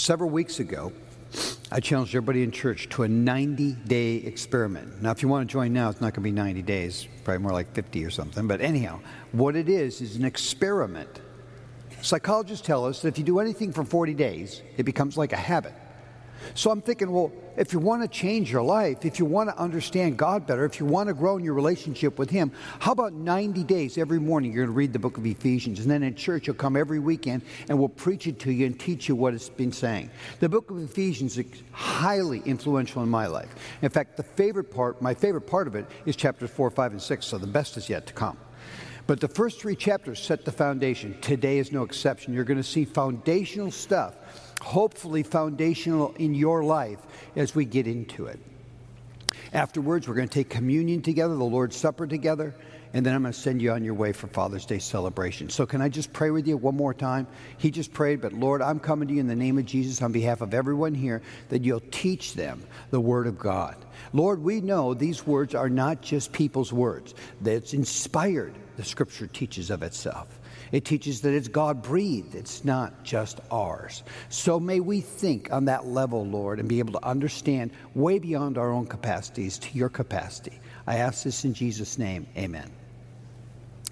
Several weeks ago, I challenged everybody in church to a 90 day experiment. Now, if you want to join now, it's not going to be 90 days, probably more like 50 or something. But anyhow, what it is is an experiment. Psychologists tell us that if you do anything for 40 days, it becomes like a habit. So I'm thinking, well, if you want to change your life, if you want to understand God better, if you want to grow in your relationship with Him, how about 90 days every morning you're going to read the book of Ephesians? And then in church, you'll come every weekend and we'll preach it to you and teach you what it's been saying. The book of Ephesians is highly influential in my life. In fact, the favorite part, my favorite part of it is chapters 4, 5, and 6, so the best is yet to come. But the first three chapters set the foundation. Today is no exception. You're going to see foundational stuff hopefully foundational in your life as we get into it. Afterwards, we're going to take communion together, the Lord's Supper together, and then I'm going to send you on your way for Father's Day celebration. So, can I just pray with you one more time? He just prayed, but Lord, I'm coming to you in the name of Jesus on behalf of everyone here that you'll teach them the Word of God. Lord, we know these words are not just people's words, that it's inspired, the Scripture teaches of itself. It teaches that it's God breathed, it's not just ours. So may we think on that level, Lord, and be able to understand way beyond our own capacities to your capacity. I ask this in Jesus' name. Amen.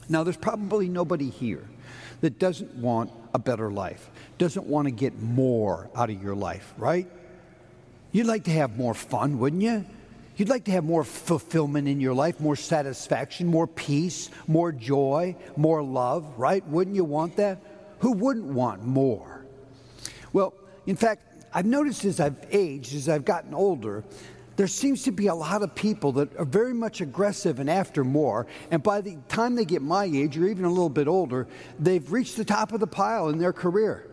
Now, there's probably nobody here that doesn't want a better life, doesn't want to get more out of your life, right? You'd like to have more fun, wouldn't you? You'd like to have more fulfillment in your life, more satisfaction, more peace, more joy, more love, right? Wouldn't you want that? Who wouldn't want more? Well, in fact, I've noticed as I've aged, as I've gotten older, there seems to be a lot of people that are very much aggressive and after more. And by the time they get my age or even a little bit older, they've reached the top of the pile in their career.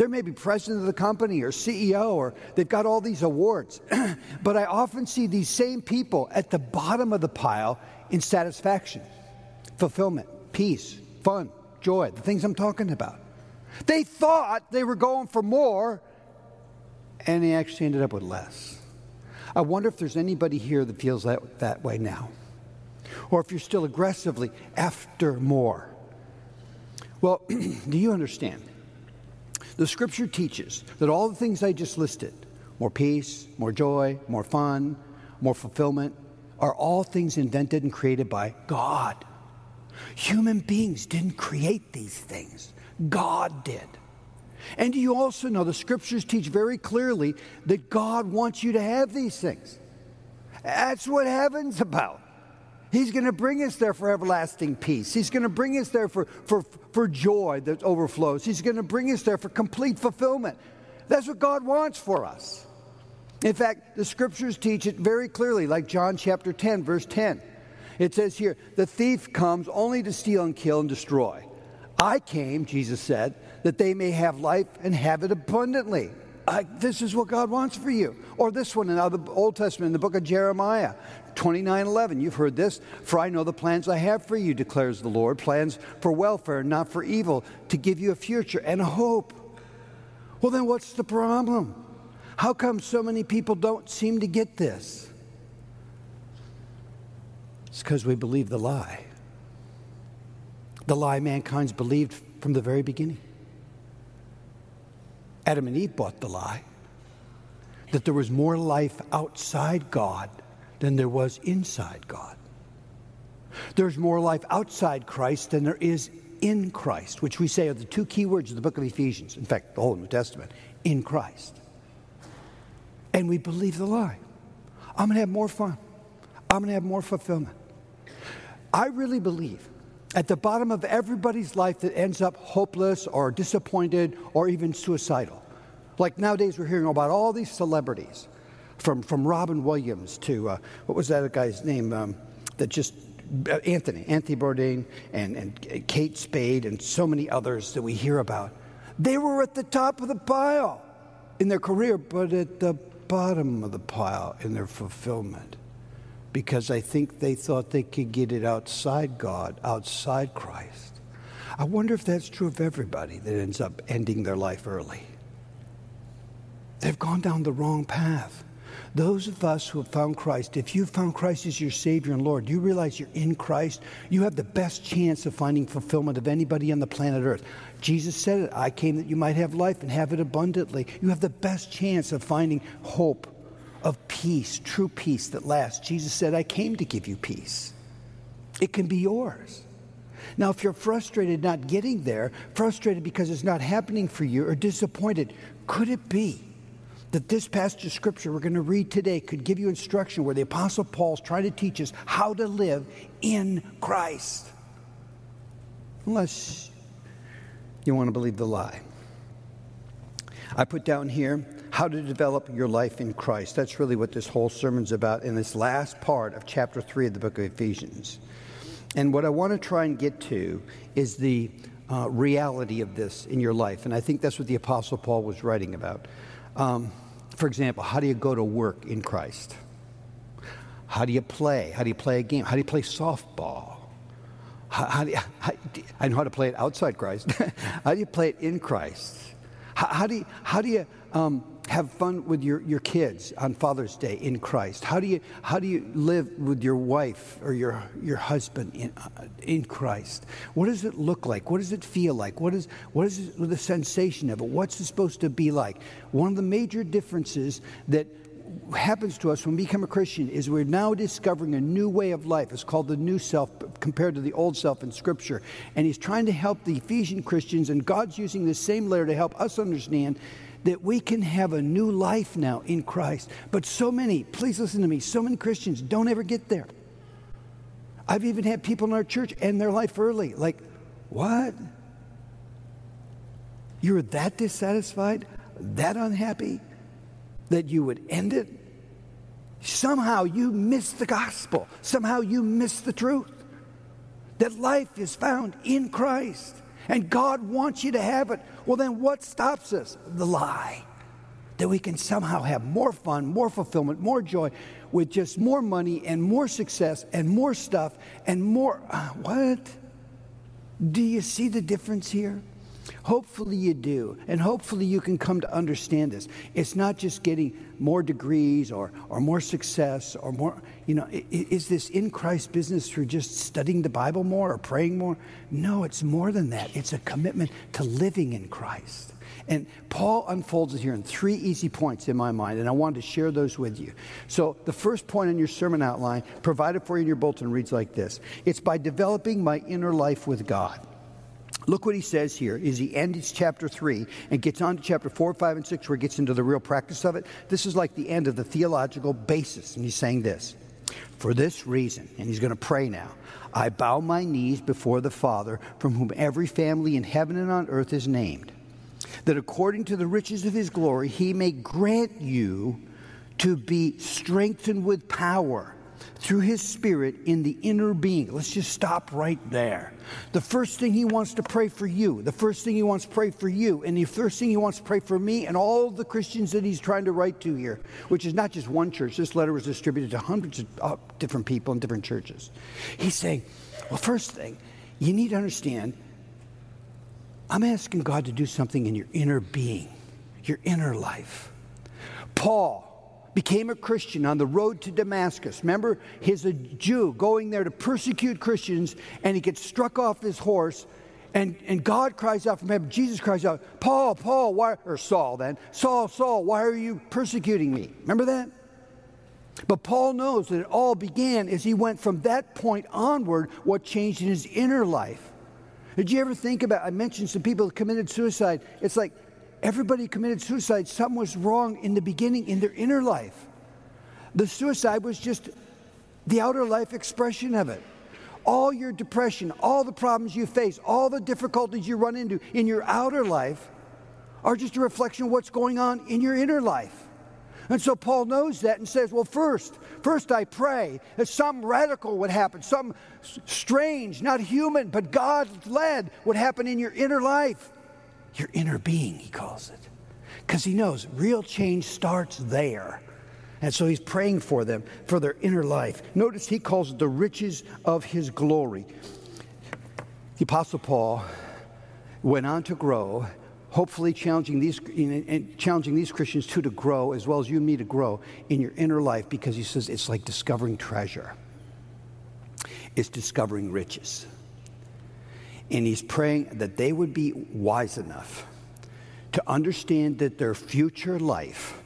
They're maybe president of the company or CEO, or they've got all these awards. but I often see these same people at the bottom of the pile in satisfaction, fulfillment, peace, fun, joy, the things I'm talking about. They thought they were going for more, and they actually ended up with less. I wonder if there's anybody here that feels that, that way now, or if you're still aggressively after more. Well, do you understand? The scripture teaches that all the things I just listed more peace, more joy, more fun, more fulfillment are all things invented and created by God. Human beings didn't create these things, God did. And you also know the scriptures teach very clearly that God wants you to have these things. That's what heaven's about. He's going to bring us there for everlasting peace. He's going to bring us there for, for, for joy that overflows. He's going to bring us there for complete fulfillment. That's what God wants for us. In fact, the scriptures teach it very clearly, like John chapter 10, verse 10. It says here, The thief comes only to steal and kill and destroy. I came, Jesus said, that they may have life and have it abundantly. I, this is what God wants for you. Or this one in the Old Testament, in the book of Jeremiah. 29 11. You've heard this. For I know the plans I have for you, declares the Lord plans for welfare, not for evil, to give you a future and a hope. Well, then what's the problem? How come so many people don't seem to get this? It's because we believe the lie. The lie mankind's believed from the very beginning. Adam and Eve bought the lie that there was more life outside God than there was inside God. There's more life outside Christ than there is in Christ, which we say are the two key words of the book of Ephesians, in fact, the whole New Testament, in Christ. And we believe the lie. I'm going to have more fun. I'm going to have more fulfillment. I really believe at the bottom of everybody's life that ends up hopeless or disappointed or even suicidal. Like nowadays, we're hearing about all these celebrities from, from Robin Williams to, uh, what was that guy's name um, that just, uh, Anthony, Anthony Bourdain and, and Kate Spade and so many others that we hear about. They were at the top of the pile in their career, but at the bottom of the pile in their fulfillment. Because I think they thought they could get it outside God, outside Christ. I wonder if that's true of everybody that ends up ending their life early. They've gone down the wrong path. Those of us who have found Christ, if you've found Christ as your Savior and Lord, you realize you're in Christ, you have the best chance of finding fulfillment of anybody on the planet Earth. Jesus said it I came that you might have life and have it abundantly. You have the best chance of finding hope, of peace, true peace that lasts. Jesus said, I came to give you peace. It can be yours. Now, if you're frustrated not getting there, frustrated because it's not happening for you, or disappointed, could it be that this passage of scripture we're going to read today could give you instruction where the Apostle Paul's trying to teach us how to live in Christ? Unless you want to believe the lie. I put down here how to develop your life in Christ. That's really what this whole sermon's about in this last part of chapter 3 of the book of Ephesians. And what I want to try and get to is the uh, reality of this in your life. And I think that's what the Apostle Paul was writing about. Um, for example, how do you go to work in Christ? How do you play? How do you play a game? How do you play softball? How, how do you, how, I know how to play it outside Christ. how do you play it in Christ? How, how do you, how do you um, have fun with your, your kids on Father's Day in Christ? How do you, how do you live with your wife or your, your husband in, uh, in Christ? What does it look like? What does it feel like? What is, what is the sensation of it? What's it supposed to be like? One of the major differences that happens to us when we become a Christian is we're now discovering a new way of life. It's called the new self compared to the old self in Scripture. And he's trying to help the Ephesian Christians, and God's using the same letter to help us understand that we can have a new life now in Christ. But so many, please listen to me, so many Christians don't ever get there. I've even had people in our church end their life early. Like, what? You're that dissatisfied, that unhappy, that you would end it? Somehow you miss the gospel. Somehow you miss the truth. That life is found in Christ and God wants you to have it, well, then what stops us? The lie. That we can somehow have more fun, more fulfillment, more joy with just more money and more success and more stuff and more. Uh, what? Do you see the difference here? Hopefully you do. And hopefully you can come to understand this. It's not just getting more degrees or, or more success or more, you know, is this in Christ business through just studying the Bible more or praying more? No, it's more than that. It's a commitment to living in Christ. And Paul unfolds it here in three easy points in my mind, and I wanted to share those with you. So, the first point in your sermon outline, provided for you in your bulletin, reads like this It's by developing my inner life with God. Look what he says here he ends chapter 3 and gets on to chapter 4, 5, and 6 where he gets into the real practice of it. This is like the end of the theological basis. And he's saying this For this reason, and he's going to pray now, I bow my knees before the Father, from whom every family in heaven and on earth is named, that according to the riches of his glory, he may grant you to be strengthened with power through his spirit in the inner being. Let's just stop right there. The first thing he wants to pray for you, the first thing he wants to pray for you, and the first thing he wants to pray for me and all the Christians that he's trying to write to here, which is not just one church. This letter was distributed to hundreds of uh, different people in different churches. He's saying, well, first thing, you need to understand I'm asking God to do something in your inner being, your inner life. Paul, became a Christian on the road to Damascus. Remember, he's a Jew going there to persecute Christians, and he gets struck off his horse. And, and God cries out from heaven, Jesus cries out, Paul, Paul, why, or Saul then, Saul, Saul, why are you persecuting me? Remember that? But Paul knows that it all began as he went from that point onward, what changed in his inner life. Did you ever think about? I mentioned some people committed suicide. It's like everybody committed suicide, something was wrong in the beginning in their inner life. The suicide was just the outer life expression of it. All your depression, all the problems you face, all the difficulties you run into in your outer life are just a reflection of what's going on in your inner life. And so Paul knows that and says, Well, first, first I pray that something radical would happen, something strange, not human, but God led would happen in your inner life your inner being, he calls it. Because he knows real change starts there. And so he's praying for them, for their inner life. Notice he calls it the riches of his glory. The Apostle Paul went on to grow hopefully challenging these, and challenging these Christians too to grow, as well as you and me to grow in your inner life, because he says it's like discovering treasure, it's discovering riches. And he's praying that they would be wise enough to understand that their future life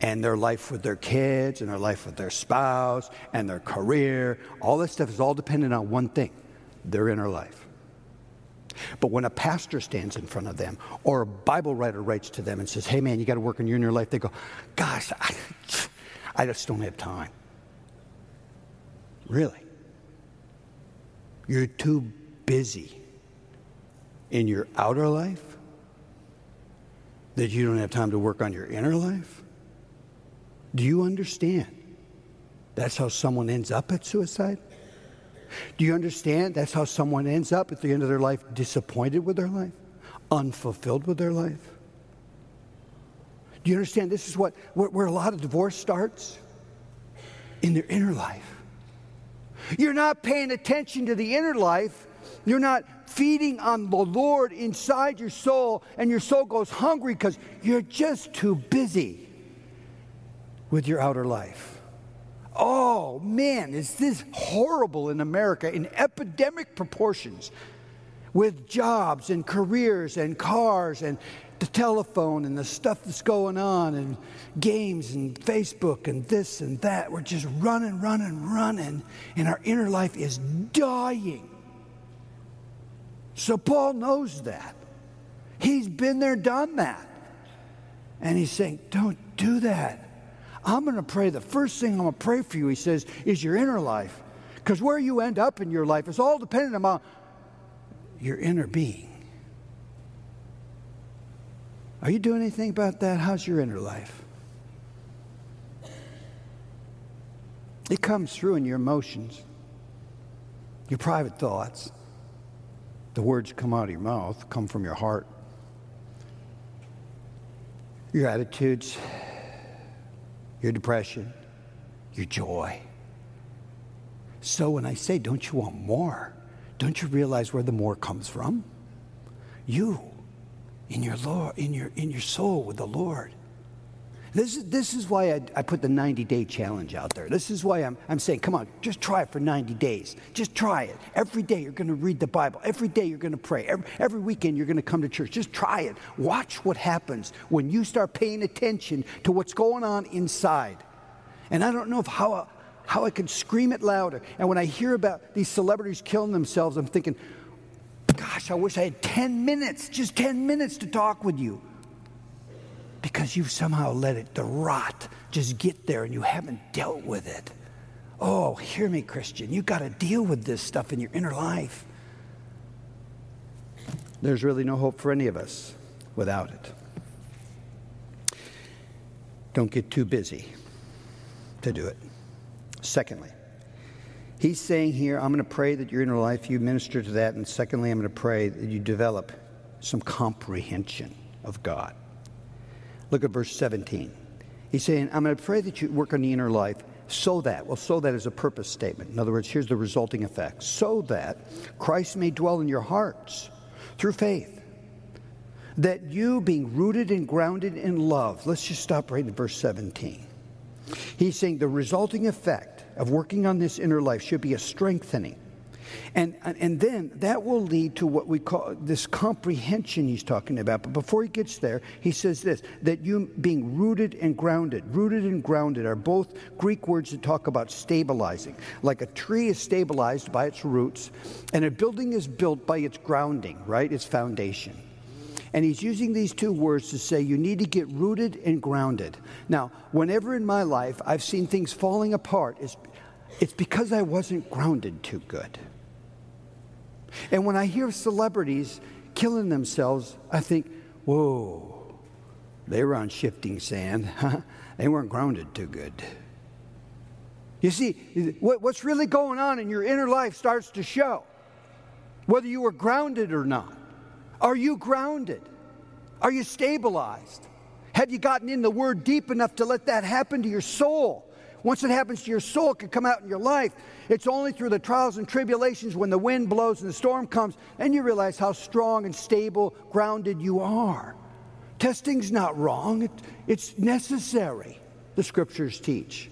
and their life with their kids and their life with their spouse and their career, all that stuff is all dependent on one thing their inner life. But when a pastor stands in front of them or a Bible writer writes to them and says, hey man, you got to work on your inner life, they go, gosh, I, I just don't have time. Really? You're too busy in your outer life that you don't have time to work on your inner life? Do you understand? That's how someone ends up at suicide? Do you understand? That's how someone ends up at the end of their life disappointed with their life, unfulfilled with their life. Do you understand? This is what where, where a lot of divorce starts in their inner life. You're not paying attention to the inner life. You're not feeding on the Lord inside your soul, and your soul goes hungry because you're just too busy with your outer life. Oh man, is this horrible in America in epidemic proportions with jobs and careers and cars and the telephone and the stuff that's going on and games and Facebook and this and that. We're just running, running, running, and our inner life is dying. So Paul knows that. He's been there, done that. And he's saying, don't do that. I'm going to pray. The first thing I'm going to pray for you, he says, is your inner life. Because where you end up in your life is all dependent on your inner being. Are you doing anything about that? How's your inner life? It comes through in your emotions, your private thoughts. The words come out of your mouth come from your heart. Your attitudes, your depression, your joy. So when I say, don't you want more? Don't you realize where the more comes from? You, in your, Lord, in your, in your soul with the Lord. This is, this is why I, I put the 90 day challenge out there. This is why I'm, I'm saying, come on, just try it for 90 days. Just try it. Every day you're going to read the Bible. Every day you're going to pray. Every, every weekend you're going to come to church. Just try it. Watch what happens when you start paying attention to what's going on inside. And I don't know if how, how I could scream it louder. And when I hear about these celebrities killing themselves, I'm thinking, gosh, I wish I had 10 minutes, just 10 minutes to talk with you because you've somehow let it, the rot, just get there and you haven't dealt with it. Oh, hear me, Christian. You've got to deal with this stuff in your inner life. There's really no hope for any of us without it. Don't get too busy to do it. Secondly, he's saying here, I'm going to pray that your inner life, you minister to that. And secondly, I'm going to pray that you develop some comprehension of God. Look at verse 17. He's saying, I'm going to pray that you work on the inner life so that, well, so that is a purpose statement. In other words, here's the resulting effect so that Christ may dwell in your hearts through faith. That you, being rooted and grounded in love, let's just stop right in verse 17. He's saying the resulting effect of working on this inner life should be a strengthening and, and then that will lead to what we call this comprehension he's talking about. But before he gets there, he says this that you being rooted and grounded. Rooted and grounded are both Greek words that talk about stabilizing. Like a tree is stabilized by its roots, and a building is built by its grounding, right? Its foundation. And he's using these two words to say you need to get rooted and grounded. Now, whenever in my life I've seen things falling apart, it's, it's because I wasn't grounded too good. And when I hear celebrities killing themselves, I think, whoa, they were on shifting sand. they weren't grounded too good. You see, what's really going on in your inner life starts to show, whether you were grounded or not. Are you grounded? Are you stabilized? Have you gotten in the Word deep enough to let that happen to your soul? Once it happens to your soul, it can come out in your life. It's only through the trials and tribulations when the wind blows and the storm comes, and you realize how strong and stable, grounded you are. Testing's not wrong, it, it's necessary, the scriptures teach.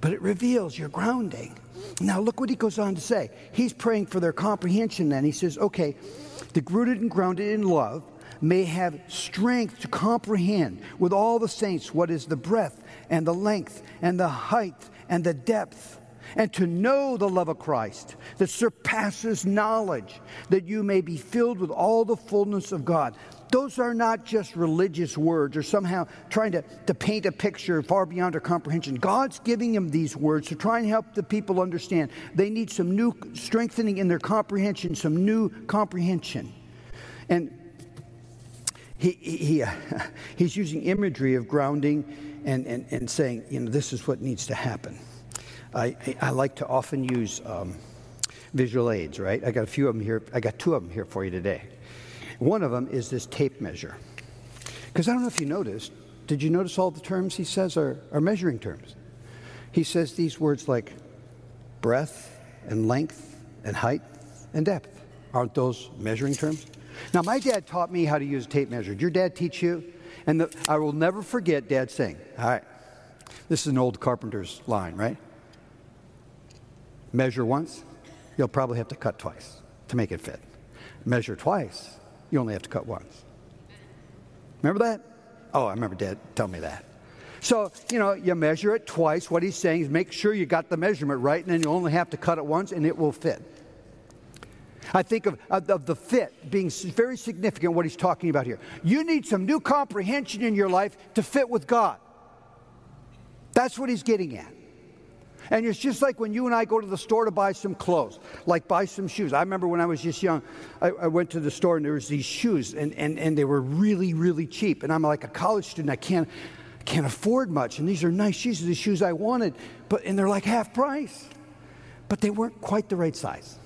But it reveals your grounding. Now, look what he goes on to say. He's praying for their comprehension then. He says, okay, the rooted and grounded in love may have strength to comprehend with all the saints what is the breadth and the length and the height and the depth, and to know the love of Christ that surpasses knowledge, that you may be filled with all the fullness of God. Those are not just religious words or somehow trying to, to paint a picture far beyond our comprehension. God's giving them these words to try and help the people understand. They need some new strengthening in their comprehension, some new comprehension. And he, he, uh, he's using imagery of grounding and, and, and saying, you know, this is what needs to happen. I, I like to often use um, visual aids, right? I got a few of them here. I got two of them here for you today. One of them is this tape measure. Because I don't know if you noticed, did you notice all the terms he says are, are measuring terms? He says these words like breadth and length and height and depth. Aren't those measuring terms? Now, my dad taught me how to use a tape measure. Did your dad teach you? And the, I will never forget dad saying, All right, this is an old carpenter's line, right? Measure once, you'll probably have to cut twice to make it fit. Measure twice, you only have to cut once. Remember that? Oh, I remember dad telling me that. So, you know, you measure it twice. What he's saying is make sure you got the measurement right, and then you only have to cut it once, and it will fit. I think of, of, of, the fit being very significant, what he's talking about here. You need some new comprehension in your life to fit with God. That's what he's getting at. And it's just like when you and I go to the store to buy some clothes, like buy some shoes. I remember when I was just young, I, I went to the store and there was these shoes, and, and, and they were really, really cheap. And I'm like a college student, I can't, can't afford much. And these are nice shoes, the shoes I wanted, but and they're like half price. But they weren't quite the right size.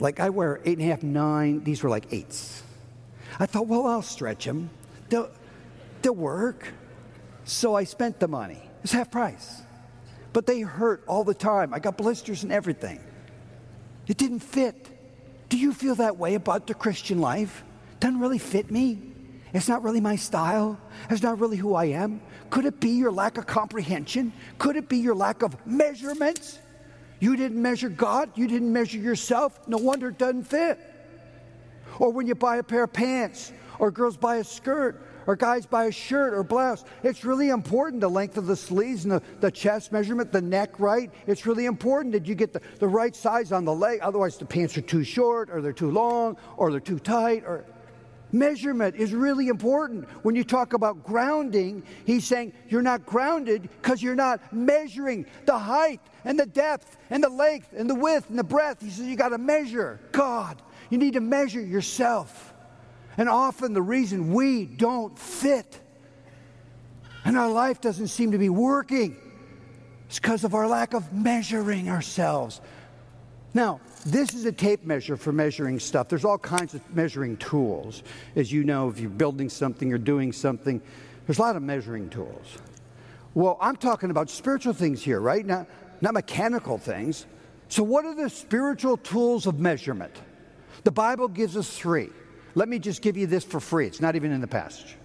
Like I wear eight and a half, nine. These were like eights. I thought, well, I'll stretch them. They'll, they'll work. So I spent the money. It's half price. But they hurt all the time. I got blisters and everything. It didn't fit. Do you feel that way about the Christian life? Doesn't really fit me. It's not really my style. It's not really who I am. Could it be your lack of comprehension? Could it be your lack of measurements? You didn't measure God, you didn't measure yourself. No wonder it doesn't fit. Or when you buy a pair of pants, or girls buy a skirt, or guys buy a shirt or blouse. It's really important the length of the sleeves and the, the chest measurement, the neck right. It's really important that you get the, the right size on the leg. Otherwise, the pants are too short, or they're too long, or they're too tight, or Measurement is really important. When you talk about grounding, he's saying you're not grounded because you're not measuring the height and the depth and the length and the width and the breadth. He says you got to measure God. You need to measure yourself. And often the reason we don't fit and our life doesn't seem to be working is because of our lack of measuring ourselves. Now, this is a tape measure for measuring stuff. There's all kinds of measuring tools. As you know, if you're building something or doing something, there's a lot of measuring tools. Well, I'm talking about spiritual things here, right? Not, not mechanical things. So, what are the spiritual tools of measurement? The Bible gives us three. Let me just give you this for free. It's not even in the passage.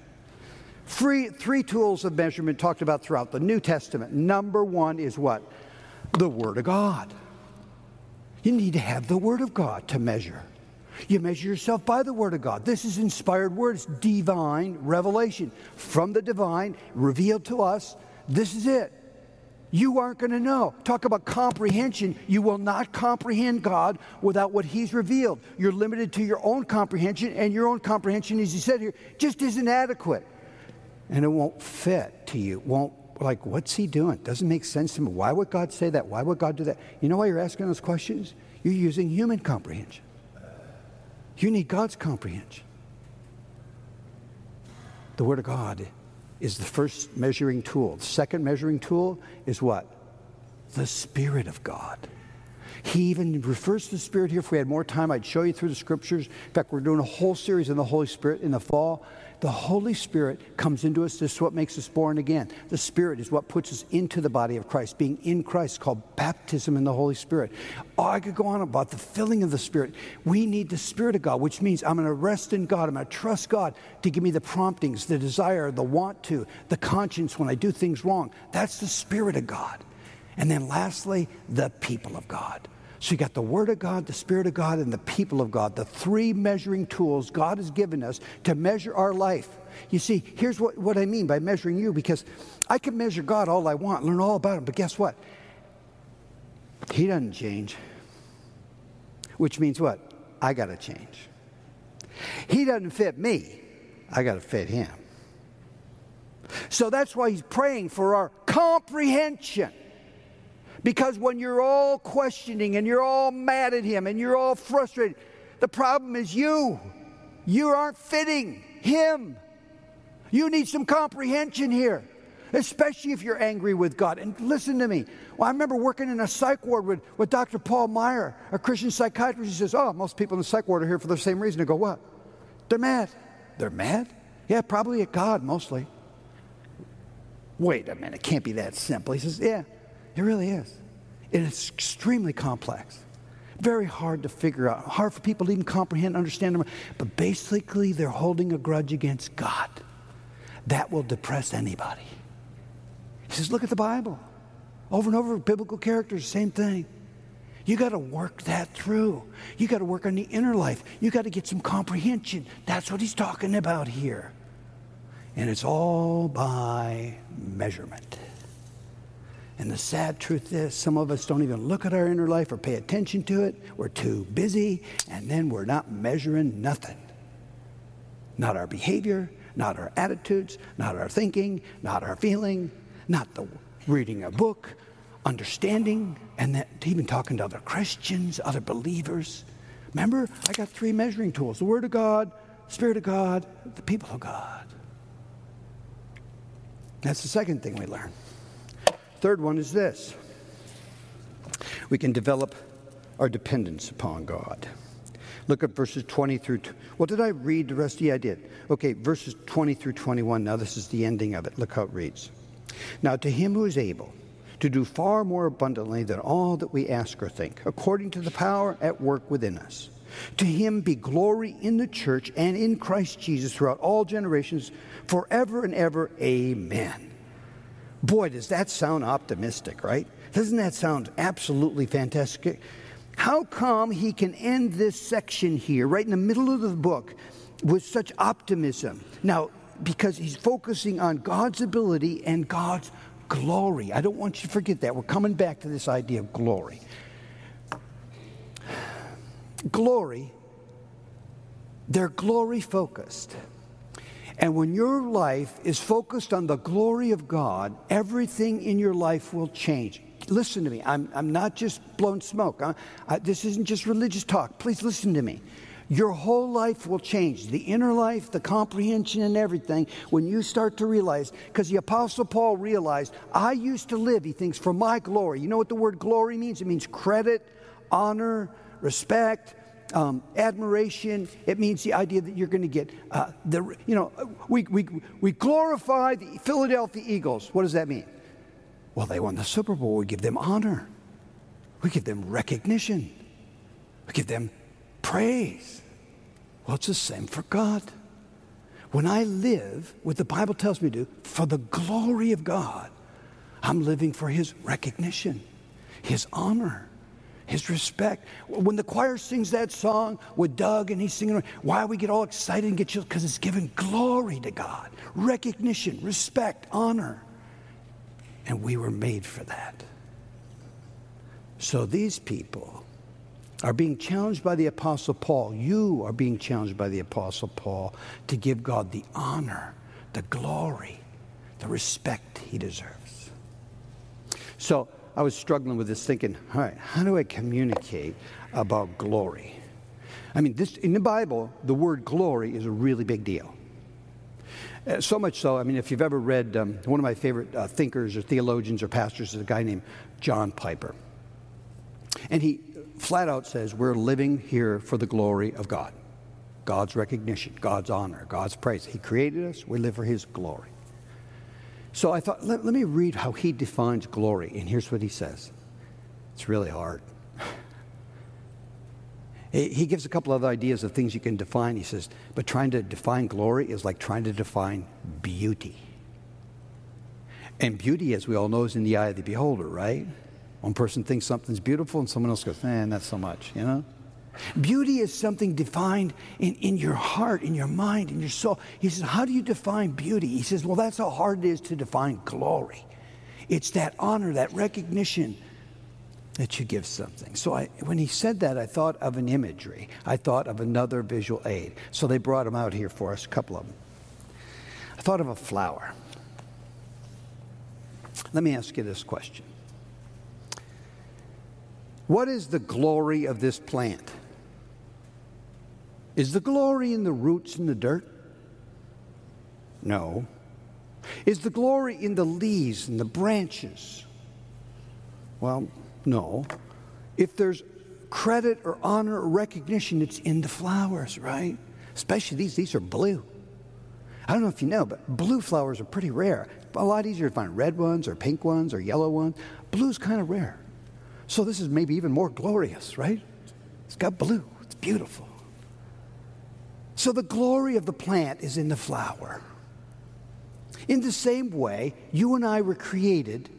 Three tools of measurement talked about throughout the New Testament. Number one is what? The Word of God. You need to have the Word of God to measure. You measure yourself by the Word of God. This is inspired words, divine revelation from the divine, revealed to us. This is it. You aren't going to know. Talk about comprehension. You will not comprehend God without what He's revealed. You're limited to your own comprehension, and your own comprehension, as He said here, just isn't adequate. And it won't fit to you, won't like, what's he doing? Doesn't make sense to me. Why would God say that? Why would God do that? You know why you're asking those questions? You're using human comprehension. You need God's comprehension. The Word of God is the first measuring tool. The second measuring tool is what? The Spirit of God. He even refers to the Spirit here. If we had more time, I'd show you through the scriptures. In fact, we're doing a whole series on the Holy Spirit in the fall the Holy Spirit comes into us. This is what makes us born again. The Spirit is what puts us into the body of Christ. Being in Christ called baptism in the Holy Spirit. Oh, I could go on about the filling of the Spirit. We need the Spirit of God, which means I'm going to rest in God. I'm going to trust God to give me the promptings, the desire, the want to, the conscience when I do things wrong. That's the Spirit of God. And then lastly, the people of God. So you got the Word of God, the Spirit of God, and the people of God, the three measuring tools God has given us to measure our life. You see, here's what, what I mean by measuring you, because I can measure God all I want, learn all about Him, but guess what? He doesn't change. Which means what? I got to change. He doesn't fit me, I got to fit Him. So that's why He's praying for our comprehension. Because when you're all questioning and you're all mad at him and you're all frustrated, the problem is you. You aren't fitting him. You need some comprehension here, especially if you're angry with God. And listen to me. Well, I remember working in a psych ward with, with Dr. Paul Meier, a Christian psychiatrist. He says, Oh, most people in the psych ward are here for the same reason. I go, What? They're mad. They're mad? Yeah, probably at God mostly. Wait a minute, it can't be that simple. He says, Yeah. It really is. And it's extremely complex. Very hard to figure out, hard for people to even comprehend, understand. Them. But basically, they're holding a grudge against God. That will depress anybody. He says, Look at the Bible. Over and over, biblical characters, same thing. You got to work that through. You got to work on the inner life. You got to get some comprehension. That's what he's talking about here. And it's all by measurement. And the sad truth is, some of us don't even look at our inner life or pay attention to it. We're too busy, and then we're not measuring nothing. Not our behavior, not our attitudes, not our thinking, not our feeling, not the reading a book, understanding, and that even talking to other Christians, other believers. Remember, I got three measuring tools the Word of God, Spirit of God, the people of God. That's the second thing we learn. Third one is this we can develop our dependence upon God. Look at verses 20 through. Well, did I read the rest? Yeah, I did. Okay, verses 20 through 21. Now, this is the ending of it. Look how it reads. Now, to him who is able to do far more abundantly than all that we ask or think, according to the power at work within us. To him be glory in the church and in Christ Jesus throughout all generations, forever and ever. Amen. Boy, does that sound optimistic, right? Doesn't that sound absolutely fantastic? How come he can end this section here, right in the middle of the book, with such optimism? Now, because he's focusing on God's ability and God's glory. I don't want you to forget that. We're coming back to this idea of glory. Glory, they're glory focused. And when your life is focused on the glory of God, everything in your life will change. Listen to me. I'm, I'm not just blowing smoke. I, I, this isn't just religious talk. Please listen to me. Your whole life will change. The inner life, the comprehension, and everything when you start to realize. Because the Apostle Paul realized, I used to live, he thinks, for my glory. You know what the word glory means? It means credit, honor, respect, um, admiration. It means the idea that you're going to get uh, the, you know, we, we, we glorify the Philadelphia Eagles. What does that mean? Well, they won the Super Bowl. We give them honor, we give them recognition, we give them praise. Well, it's the same for God. When I live, what the Bible tells me to do, for the glory of God, I'm living for His recognition, His honor his respect. When the choir sings that song with Doug and he's singing, why we get all excited and get chilled? Because it's giving glory to God, recognition, respect, honor. And we were made for that. So these people are being challenged by the Apostle Paul. You are being challenged by the Apostle Paul to give God the honor, the glory, the respect he deserves. So, I was struggling with this, thinking, all right, how do I communicate about glory? I mean, this, in the Bible, the word glory is a really big deal. Uh, so much so, I mean, if you've ever read um, one of my favorite uh, thinkers or theologians or pastors is a guy named John Piper. And he flat out says, We're living here for the glory of God. God's recognition, God's honor, God's praise. He created us, we live for His glory. So I thought, let, let me read how He defines glory. And here's what He says it's really hard. He gives a couple of other ideas of things you can define. He says, but trying to define glory is like trying to define beauty. And beauty, as we all know, is in the eye of the beholder, right? One person thinks something's beautiful and someone else goes, eh, not so much, you know? Beauty is something defined in, in your heart, in your mind, in your soul. He says, How do you define beauty? He says, Well, that's how hard it is to define glory. It's that honor, that recognition that you give something. So I, when he said that, I thought of an imagery. I thought of another visual aid. So they brought them out here for us, a couple of them. I thought of a flower. Let me ask you this question What is the glory of this plant? Is the glory in the roots and the dirt? No. Is the glory in the leaves and the branches? Well, no. If there's credit or honor or recognition, it's in the flowers, right? Especially these, these are blue. I don't know if you know, but blue flowers are pretty rare. A lot easier to find red ones or pink ones or yellow ones. Blue's kind of rare. So this is maybe even more glorious, right? It's got blue. It's beautiful. So the glory of the plant is in the flower. In the same way, you and I were created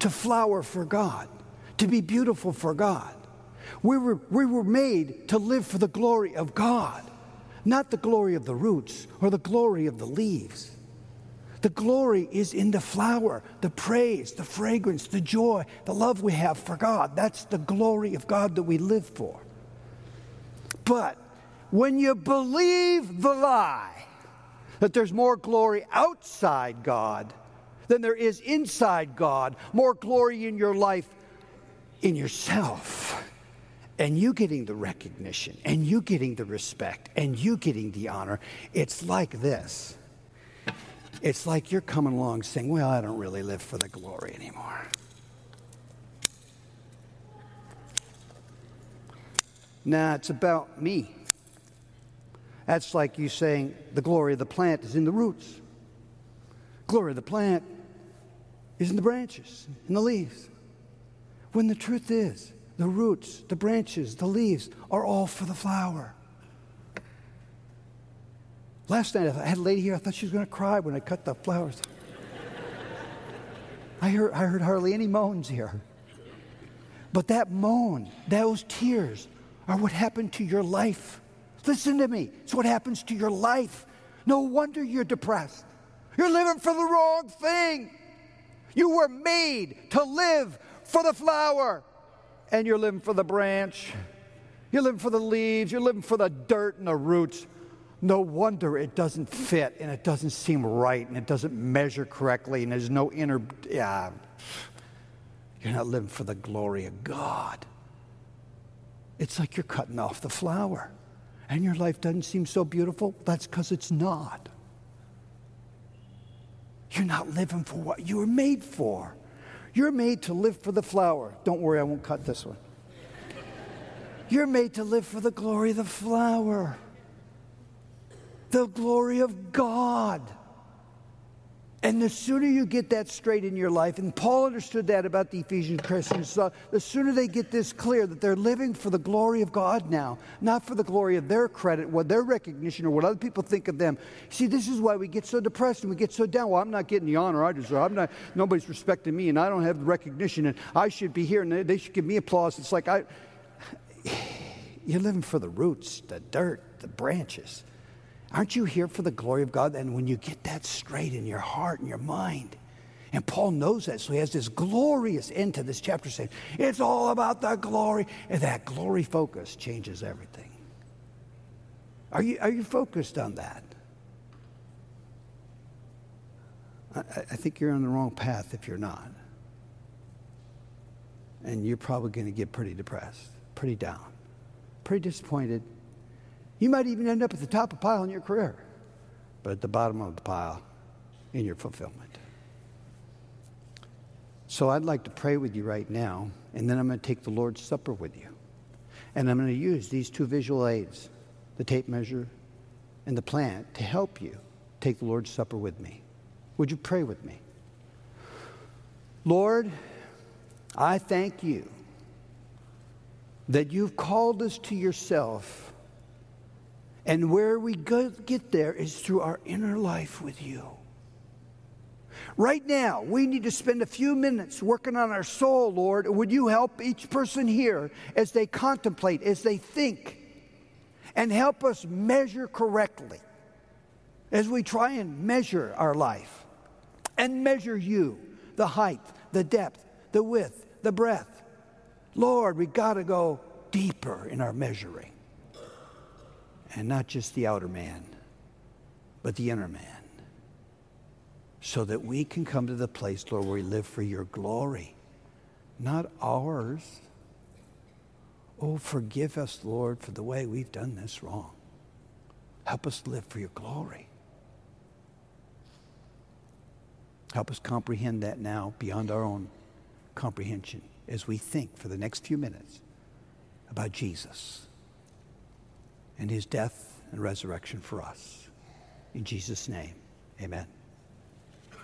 to flower for God to be beautiful for God. We were, we were made to live for the glory of God, not the glory of the roots or the glory of the leaves. The glory is in the flower, the praise, the fragrance, the joy, the love we have for God. That's the glory of God that we live for. But when you believe the lie that there's more glory outside God than there is inside God, more glory in your life in yourself and you getting the recognition and you getting the respect and you getting the honor, it's like this. It's like you're coming along saying, Well, I don't really live for the glory anymore. Nah, it's about me. That's like you saying the glory of the plant is in the roots. Glory of the plant is in the branches, in the leaves. When the truth is, the roots, the branches, the leaves are all for the flower. Last night, I had a lady here, I thought she was going to cry when I cut the flowers. I heard, I heard hardly any moans here. But that moan, those tears, are what happened to your life. Listen to me. It's what happens to your life. No wonder you're depressed. You're living for the wrong thing. You were made to live for the flower, and you're living for the branch. You're living for the leaves. You're living for the dirt and the roots. No wonder it doesn't fit and it doesn't seem right and it doesn't measure correctly and there's no inner. Yeah. You're not living for the glory of God. It's like you're cutting off the flower and your life doesn't seem so beautiful. That's because it's not. You're not living for what you were made for. You're made to live for the flower. Don't worry, I won't cut this one. You're made to live for the glory of the flower, the glory of God. And the sooner you get that straight in your life, and Paul understood that about the Ephesian Christians, the sooner they get this clear that they're living for the glory of God now, not for the glory of their credit, what their recognition, or what other people think of them. See, this is why we get so depressed and we get so down. Well, I'm not getting the honor I deserve. I'm not, nobody's respecting me, and I don't have the recognition, and I should be here, and they, they should give me applause. It's like I, you're living for the roots, the dirt, the branches. Aren't you here for the glory of God? And when you get that straight in your heart and your mind, and Paul knows that, so he has this glorious end to this chapter saying, It's all about the glory. And that glory focus changes everything. Are you, are you focused on that? I, I think you're on the wrong path if you're not. And you're probably going to get pretty depressed, pretty down, pretty disappointed, you might even end up at the top of the pile in your career, but at the bottom of the pile in your fulfillment. So I'd like to pray with you right now, and then I'm going to take the Lord's Supper with you. And I'm going to use these two visual aids the tape measure and the plant to help you take the Lord's Supper with me. Would you pray with me? Lord, I thank you that you've called us to yourself. And where we go, get there is through our inner life with you. Right now, we need to spend a few minutes working on our soul, Lord. Would you help each person here as they contemplate, as they think, and help us measure correctly as we try and measure our life and measure you the height, the depth, the width, the breadth. Lord, we got to go deeper in our measuring. And not just the outer man, but the inner man. So that we can come to the place, Lord, where we live for your glory, not ours. Oh, forgive us, Lord, for the way we've done this wrong. Help us live for your glory. Help us comprehend that now beyond our own comprehension as we think for the next few minutes about Jesus and his death and resurrection for us. In Jesus' name, amen.